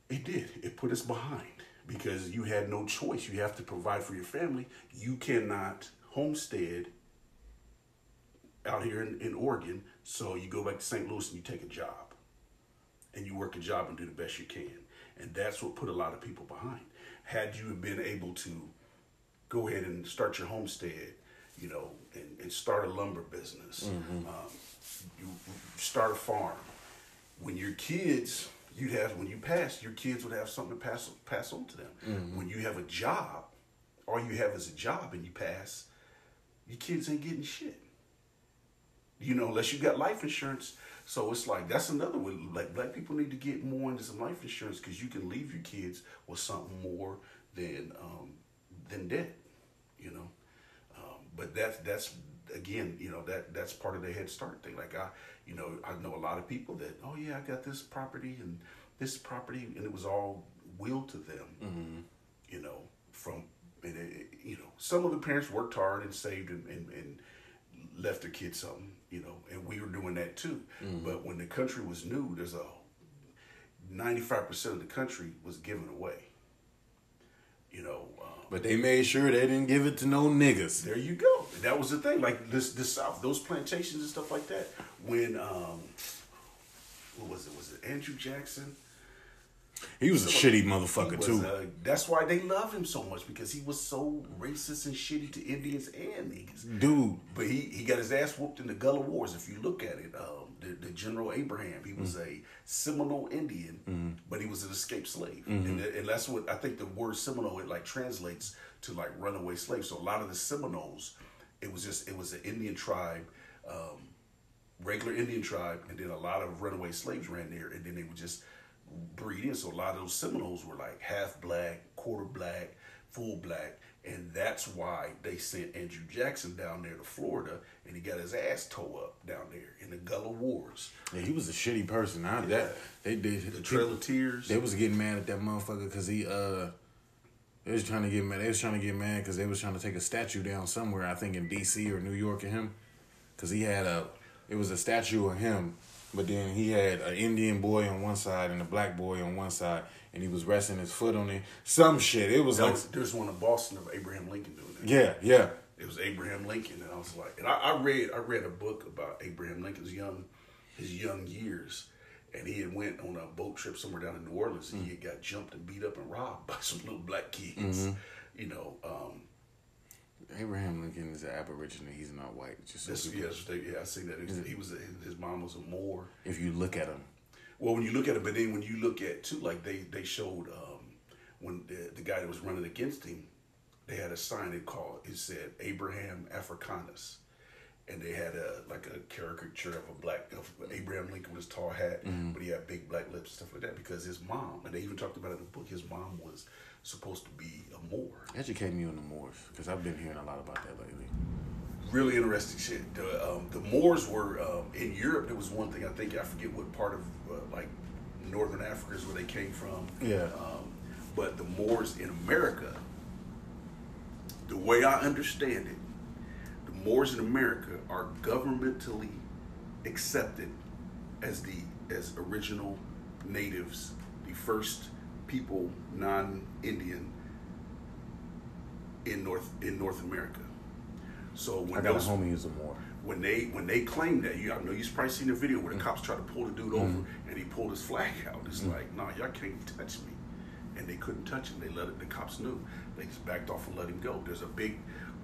it did. It put us behind because you had no choice. You have to provide for your family. You cannot homestead out here in, in Oregon. So you go back to St. Louis and you take a job. And you work a job and do the best you can. And that's what put a lot of people behind. Had you been able to go ahead and start your homestead, you know, and, and start a lumber business. Um, you start a farm. When your kids, you'd have when you pass, your kids would have something to pass pass on to them. When you have a job, all you have is a job, and you pass, your kids ain't getting shit. You know, unless you got life insurance. So it's like that's another way. Like black people need to get more into some life insurance because you can leave your kids with something more than um, than debt. You know, um, but that's that's again, you know that that's part of the head start thing. Like I, you know, I know a lot of people that oh yeah, I got this property and this property, and it was all willed to them. You know, from and it, you know some of the parents worked hard and saved and, and, and left their kids something. You know, and we were doing that too. But when the country was new, there's a 95% of the country was given away. You know, um, But they made sure they didn't give it to no niggas. there you go. That was the thing. Like this, the South, those plantations and stuff like that. When um, what was it? Was it Andrew Jackson? He was a shitty motherfucker was, too. uh, that's why they love him so much because he was so racist and shitty to Indians and niggas. Dude, But he, he got his ass whooped in the Gullah Wars. If you look at it, um, the, the General Abraham, he was a Seminole Indian, but he was an escaped slave, and, and that's what I think the word Seminole it like translates to like runaway slave. So a lot of the Seminoles, it was just it was an Indian tribe, um, regular Indian tribe, and then a lot of runaway slaves ran there, and then they would just breed in. So a lot of those Seminoles were like half black, quarter black, full black, and that's why they sent Andrew Jackson down there to Florida, and he got his ass towed up down there in the Gullah Wars, yeah, he was a shitty person. I, Yeah. that they did. the Trail of Tears. They was getting mad at that motherfucker because he uh, they was trying to get mad. They was trying to get mad because they was trying to take a statue down somewhere. I think in D.C. or New York of him, because he had a it was a statue of him, but then he had an Indian boy on one side and a black boy on one side, and he was resting his foot on it. Some shit. It was There like was- there's one in Boston of Abraham Lincoln doing that. yeah, yeah. It was Abraham Lincoln, and I was like, and I, I read I read a book about Abraham Lincoln's young his young years, and he had went on a boat trip somewhere down in New Orleans, and he had got jumped and beat up and robbed (laughs) by some little black kids. You know, um, Abraham Lincoln is an Aboriginal. He's not white. Just so people- yes, they, yeah, I see that. He was, he was a, his mom was a Moor. if you look at him, Well, when you look at him, but then when you look at too, like they they showed um, when the, the guy that was running against him, they had a sign it called it said Abraham Africanus, and they had a like a caricature of a black of Abraham Lincoln with his tall hat, but he had big black lips and stuff like that because his mom and they even talked about it in the book. His mom was supposed to be a Moor. educate me on the Moors because I've been hearing a lot about that lately. really interesting shit. The, um, the Moors were um, in Europe. There was one thing I think I forget what part of uh, like northern Africa is where they came from. Yeah. Um, but the Moors in America, the way I understand it, Moors in America are governmentally accepted as the as original natives, the first people non-Indian in North in North America. So when I got a those, homie who's a Moor. when they when they claim that, you I know you've probably seen the video where the Mm. cops try to pull the dude over and he pulled his flag out. It's like, nah, y'all can't touch me. And they couldn't touch him. They let it. The cops knew. They just backed off and let him go. There's a big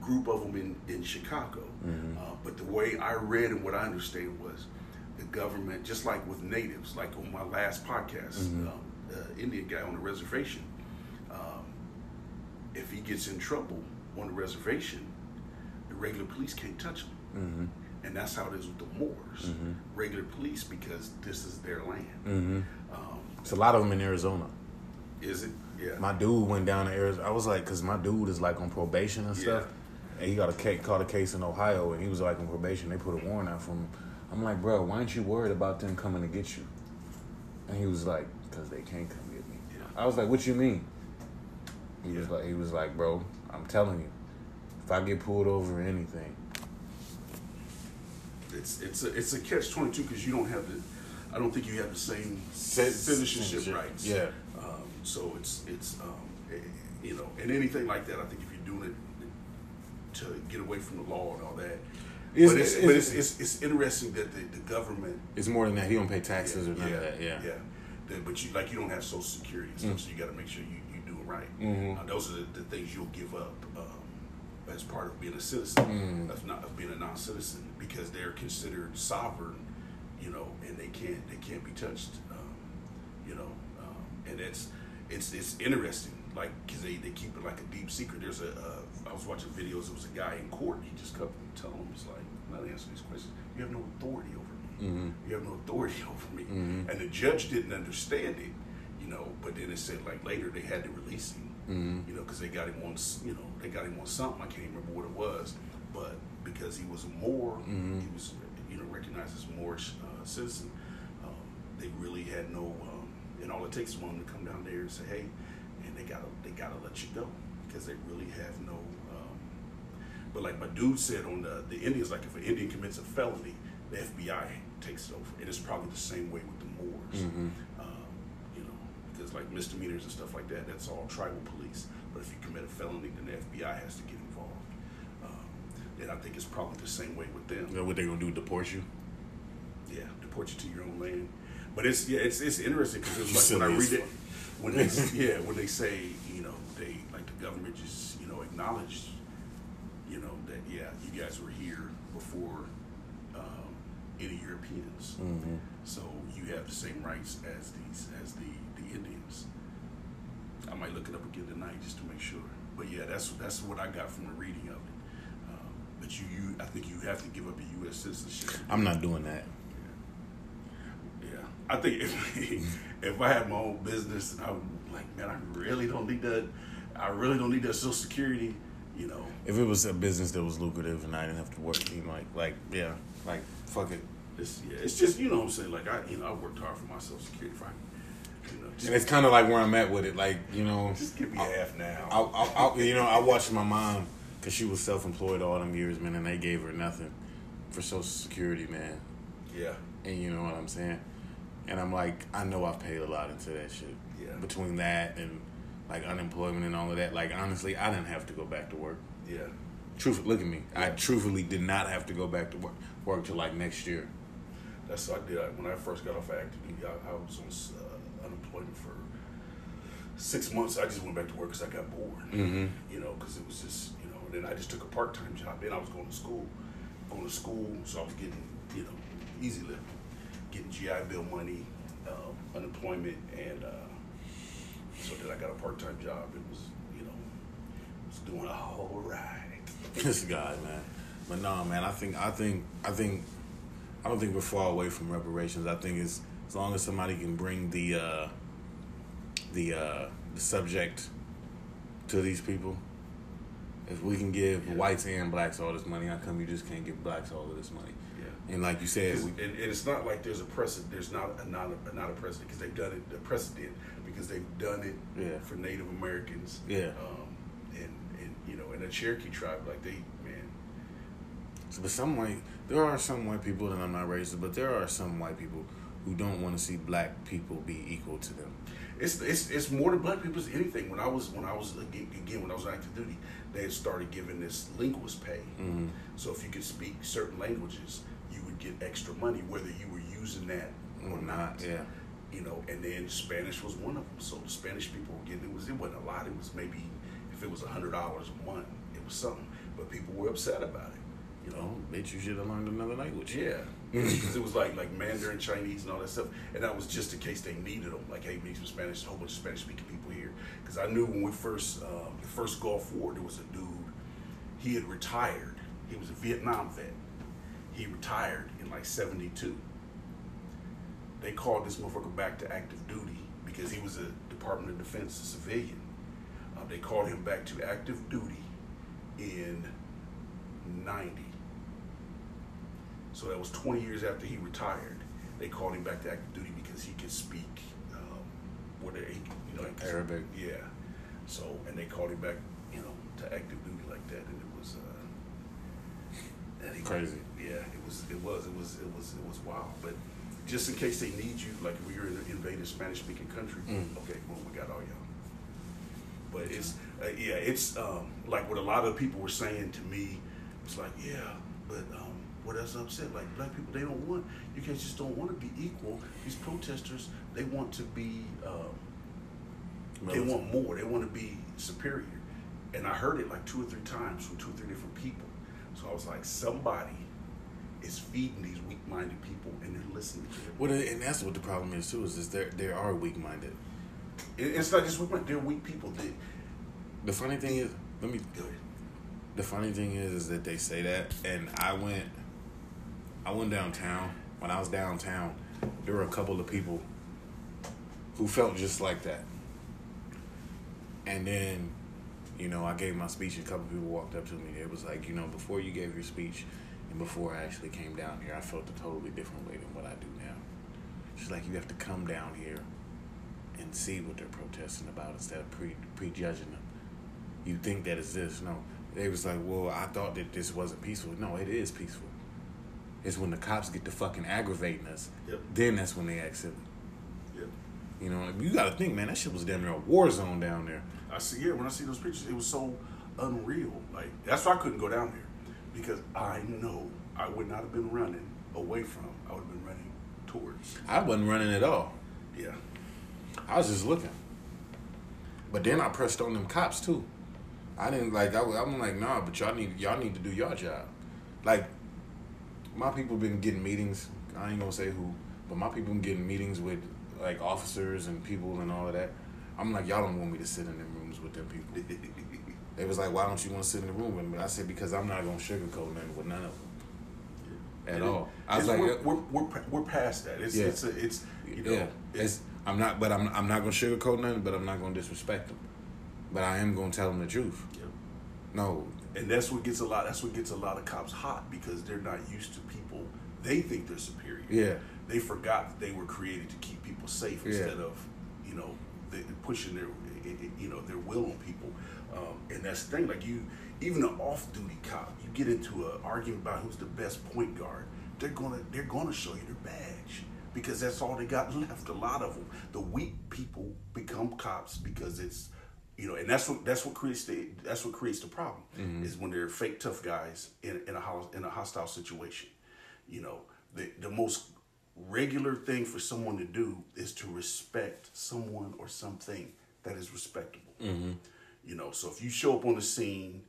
group of them in in Chicago. Uh, but the way I read and what I understand was the government, just like with natives, like on my last podcast, um, the Indian guy on the reservation, um, if he gets in trouble on the reservation, the regular police can't touch him. Mm-hmm. And that's how it is with the Moors. Regular police, because this is their land. Mm-hmm. Um, It's a lot of them in Arizona. is it? Yeah. My dude went down to Arizona. I was like, cause my dude is like on probation and stuff, and he got a case, caught a case in Ohio, and he was like on probation. They put a warrant out for him. I'm like, bro, why aren't you worried about them coming to get you? And he was like, cause they can't come get me. Yeah. I was like, what you mean? He was like, he was like, bro, I'm telling you, if I get pulled over or anything, it's it's a it's a catch twenty two because you don't have the, I don't think you have the same citizenship citizenship, rights. yeah. Um, so it's it's um, eh, you know, and anything like that, I think if you're doing it to get away from the law and all that. It's- but it's, it's- but it's, it's, it's interesting that the, the government it's more than that. He don't pay taxes or none yeah, of that. Yeah. yeah. But you like you don't have Social Security and stuff, so you got to make sure you, you do it right. Mhm. Uh, those are the, the things you'll give up um, as part of being a citizen, of not of being a non-citizen, because they're considered sovereign, you know, and they can't they can't be touched, um, you know, um, and it's it's it's interesting, like because they, they keep it like a deep secret. There's a uh, I was watching videos. There was a guy in court. He just kept telling him, "It's like, I'm not answering these questions. You have no authority over me. You have no authority (laughs) over me." And the judge didn't understand it, you know. But then it said like later they had to release him, you know, because they got him on, you know, they got him on something. I can't even remember what it was, but because he was a Moor, he was, you know, recognized as a Moorish uh, citizen. Um, they really had no, um, and all it takes is one to come down there and say, hey, and they gotta they gotta let you go because they really have no. But like my dude said on the the Indians, like if an Indian commits a felony, the FBI takes it over, and it's probably the same way with the Moors. Um, you know, because like misdemeanors and stuff like that, that's all tribal police. But if you commit a felony, then the FBI has to get involved. Um, and I think it's probably the same way with them. You know what they gonna do? Deport you? Yeah, deport you to your own land. But it's yeah, it's it's interesting because it's like when I read it, when they (laughs) yeah, when they say you know they like the government just you know acknowledged you know that yeah you guys were here before um, any Europeans, Mm-hmm. so you have the same rights as these as the the Indians. I might look it up again tonight just to make sure. But yeah, that's that's what I got from the reading of it. Um, but you, you, I think you have to give up your U.S. citizenship. I'm not doing that. Yeah, I think if (laughs) if I had my own business and I'm like, man, I really don't need that. I really don't need that Social Security. You know, If it was a business that was lucrative and I didn't have to work, you know, like, like, yeah, like, fuck it. it's yeah, it's just you know what I'm saying. Like I, you know, I worked hard for my Social Security. If I, you know, And it's kind of like where I'm at with it. Like, you know, just give me half now. I, I, I, you know, I watched my mom because she was self-employed all them years, man, and they gave her nothing for Social Security, man. yeah, And you know what I'm saying? And I'm like, I know I've paid a lot into that shit. Yeah. Between that and like unemployment and all of that, like honestly, I didn't have to go back to work. yeah, Truth, look at me. I truthfully did not have to go back to work work till like next year. that's what I did. I, when I first got off active duty, I, I was on uh, unemployment for six months. I just went back to work because I got bored. Mm-hmm. you know, because it was just, you know, and then I just took a part time job. Then I was going to school, going to school, so I was getting, you know, easy living, getting GI Bill money, um, unemployment, and uh, so then I got a part time job. It was, you know, was doing all right. (laughs) This guy, man. But no, man. I think, I think, I think, I don't think we're far away from reparations. I think it's as long as somebody can bring the uh, the uh, the subject to these people. If we can give Yeah. whites and blacks all this money, how come you just can't give blacks all of this money? Yeah. And like you said, we, and, and it's not like there's a precedent. There's not a not a, not a precedent because they've done it. The precedent because they've done it Yeah. for Native Americans. Yeah. Um, and and you know, in the Cherokee tribe, like they man, So, but some white, there are some white people, and I'm not racist, but there are some white people who don't want to see black people be equal to them. It's, it's it's more than black people. It's anything. When I was when I was again, when I was on active duty, they had started giving this linguist pay. Mhm. So if you could speak certain languages, you would get extra money, whether you were using that or not, yeah. You know, and then Spanish was one of them. So the Spanish people were getting it was it wasn't a lot. It was maybe if it was a hundred dollars a month, it was something. But people were upset about it. You know, Oh, bitch, you should have learned another language. yeah, because it was like like Mandarin, Chinese, and all that stuff, and that was just in case they needed them. Like, hey, we need some Spanish, a whole bunch of Spanish speaking people here. Because I knew when we first um, the first Gulf War, there was a dude. He had retired. He was a Vietnam vet. He retired in like '72. They called this motherfucker back to active duty because he was a Department of Defense civilian. Uh, they called him back to active duty in '90. So that was 20 years after he retired. They called him back to active duty because he could speak, um, what they, you know, like- Arabic. Yeah. So and they called him back, you know, to active duty like that, and it was uh, and he- Crazy. Yeah, it was, it was, it was, it was, it was wild. But just in case they need you, like if you're in an invaded Spanish-speaking country, Mm. okay, well, we got all y'all. But it's uh, yeah, it's um, like what a lot of people were saying to me. It's like yeah, but um, what else upset? Like black people, they don't want you guys just don't want to be equal. These protesters, they want to be, um, they want more. They want to be superior. and I heard it like two or three times from two or three different people. So I was like, somebody is feeding these weak-minded people, and they're listening to them. Well, and that's what the problem is too. Is, is there there are weak minded. It's not just weak. They're weak people. That The funny thing is, let me. good. The funny thing is, is that they say that, and I went, I went downtown. When I was downtown, there were a couple of people who felt just like that. And then, you know, I gave my speech. and A couple of people walked up to me. It was like, you know, before you gave your speech, and before I actually came down here, I felt a totally different way than what I do now. She's like, you have to come down here and see what they're protesting about instead of pre prejudging them. You think that is this? No. They was like, well, I thought that this wasn't peaceful. No, it is peaceful. It's when the cops get to fucking aggravating us. Yep. Then that's when they act silly. Yeah. You know, you got to think, man. That shit was damn near a war zone down there. I see. Yeah, when I see those pictures, it was so unreal. Like that's why I couldn't go down there because I know I would not have been running away from. I would have been running towards. I wasn't running at all. Yeah. I was just looking. But then I pressed on them cops too. I didn't like. I, was- I'm like, nah. But y'all need y'all need to do your job. Like my people been getting meetings. I ain't gonna say who, but my people been getting meetings with like officers and people and all of that. I'm like, y'all don't want me to sit in them rooms with them people. (laughs) They was like, why don't you want to sit in the room with me? I said because I'm not gonna sugarcoat nothing with none of them at all. I was like, we're, we're, we're, we're past that. It's Yeah. it's a, it's you know yeah, it's, it's, I'm not, but I'm I'm not gonna sugarcoat nothing, but I'm not gonna disrespect them. But I am gonna tell them the truth. yeah. No, and that's what gets a lot. That's what gets a lot of cops hot because they're not used to people. They think they're superior. yeah, They forgot that they were created to keep people safe Yeah. instead of you know they, pushing their you know their will on people. Um, and that's the thing. Like you, even an off-duty cop, you get into an argument about who's the best point guard. They're gonna they're gonna show you their badge because that's all they got (laughs) left. A lot of them, the weak people become cops because it's you know, and that's what that's what creates the that's what creates the problem is when they're fake tough guys in in a in a hostile situation. You know, the the most regular thing for someone to do is to respect someone or something that is respectable. Mm-hmm. You know, so if you show up on the scene,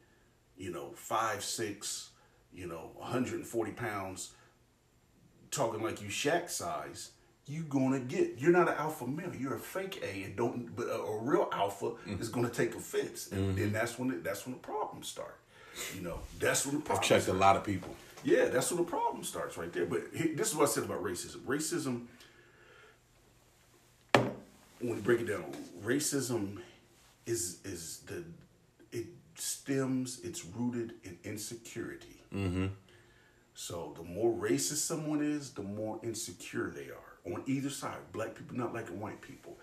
you know, five six, you know, 140 pounds, talking like you Shaq size, you gonna get. You're not an alpha male. You're a fake A, and don't. But a, a real alpha mm-hmm. is gonna take offense, and, mm-hmm. and that's when it, that's when the problems start. You know, that's when the problems. I've checked a lot of people. Yeah, that's when the problem starts right there. But he- this is what I said about racism. Racism, when you break it down, racism is is the it stems. It's rooted in insecurity. Mm-hmm. So the more racist someone is, the more insecure they are on either side. Black people not liking white people,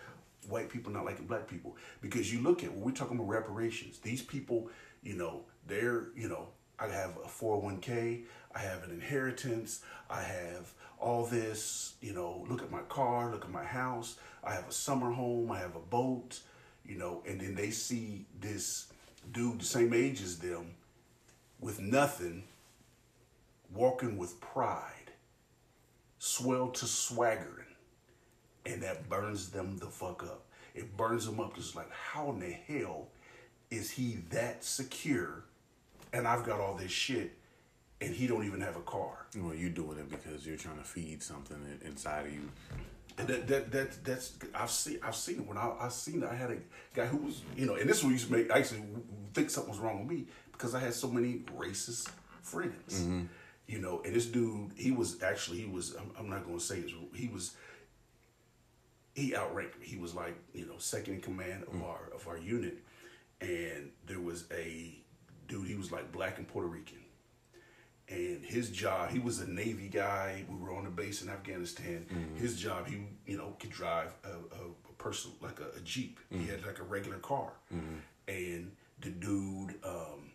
white people not liking black people. Because you look at when we're talking about reparations, these people, you know, they're, you know, I have a 401k, I have an inheritance, I have all this, you know, look at my car, look at my house, I have a summer home, I have a boat, you know, and then they see this dude the same age as them with nothing walking with pride, swell to swaggering, and that burns them the fuck up. It burns them up. It's like, how in the hell is he that secure? And I've got all this shit, and he don't even have a car. Well, you're doing it because you're trying to feed something inside of you. And that, that that that's I've seen I've seen it when I I seen it. I had a guy who was you know, and this one used to make I actually think something was wrong with me because I had so many racist friends. Mm-hmm. You know, and this dude, he was actually he was I'm, I'm not going to say he was he outranked me. He was like you know second in command of mm. our of our unit, and there was a dude. He was like black and Puerto Rican and his job he was a navy guy. We were on the base in afghanistan. Mm-hmm. His job he you know could drive a, a, a person like a, a jeep. He mm-hmm. had like a regular car. Mm-hmm. And the dude um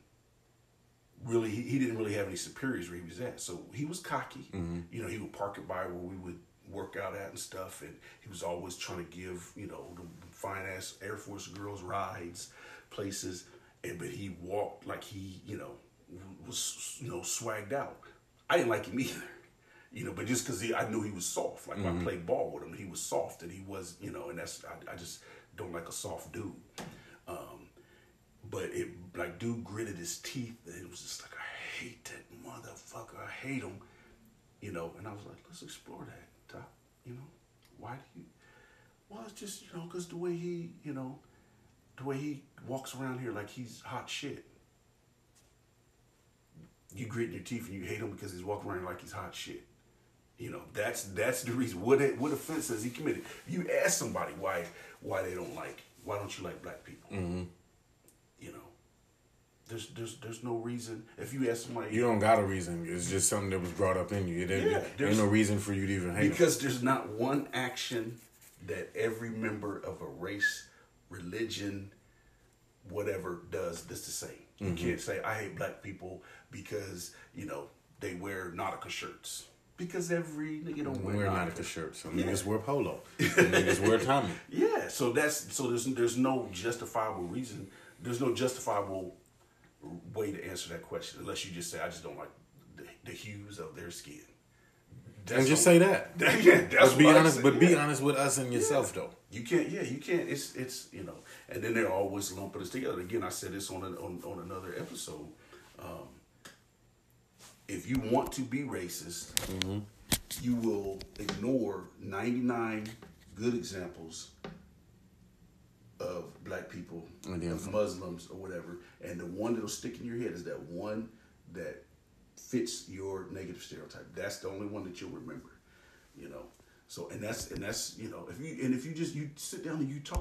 really he, he didn't really have any superiors where he was at. So he was cocky. You know he would park it by where we would work out at and stuff. And he was always trying to give you know the fine ass air force girls rides places. And but he walked like he you know was you know swagged out i didn't like him either you know but just because i knew he was soft like i played ball with him he was soft and he was you know and that's i, I just don't like a soft dude um, but it like dude gritted his teeth and it was just like I hate that motherfucker. I hate him. You know, and I was like, let's explore that, Doc. You know, why do you? Well, it's just you know, cause the way he, you know, the way he walks around here like he's hot shit. You grit your teeth and you hate him because he's walking around like he's hot shit. You know, that's that's the reason. What what offense has he committed? You ask somebody why why they don't like why don't you like black people? Mm-hmm. You know, there's there's there's no reason. If you ask somebody, You don't got a reason. It's just something that was brought up in you. Ain't, Yeah, there's- no reason for you to even hate. because there's not one action that every member of a race, religion, whatever does that's the same. You Mm-hmm. can't say I hate black people because you know they wear Nautica shirts. Because every nigga don't wear wear Nautica. Nautica shirts. Some Yeah. niggas wear polo. (laughs) Some niggas wear Tommy. Yeah, so that's so there's there's no justifiable reason. There's no justifiable way to answer that question unless you just say I just don't like the, the hues of their skin. And just say that. yeah, (laughs) that's But be honest. say, But be honest with us and yourself, though. You can't. Yeah, you can't. It's it's you know. And then they're always lumping us together. Again, I said this on an, on on another episode. Um, if you want to be racist, you will ignore ninety nine good examples of black people, of Muslims or whatever, and the one that'll stick in your head is that one that fits your negative stereotype. That's the only one that you'll remember. You know. So and that's and that's you know if you and if you just you sit down and you talk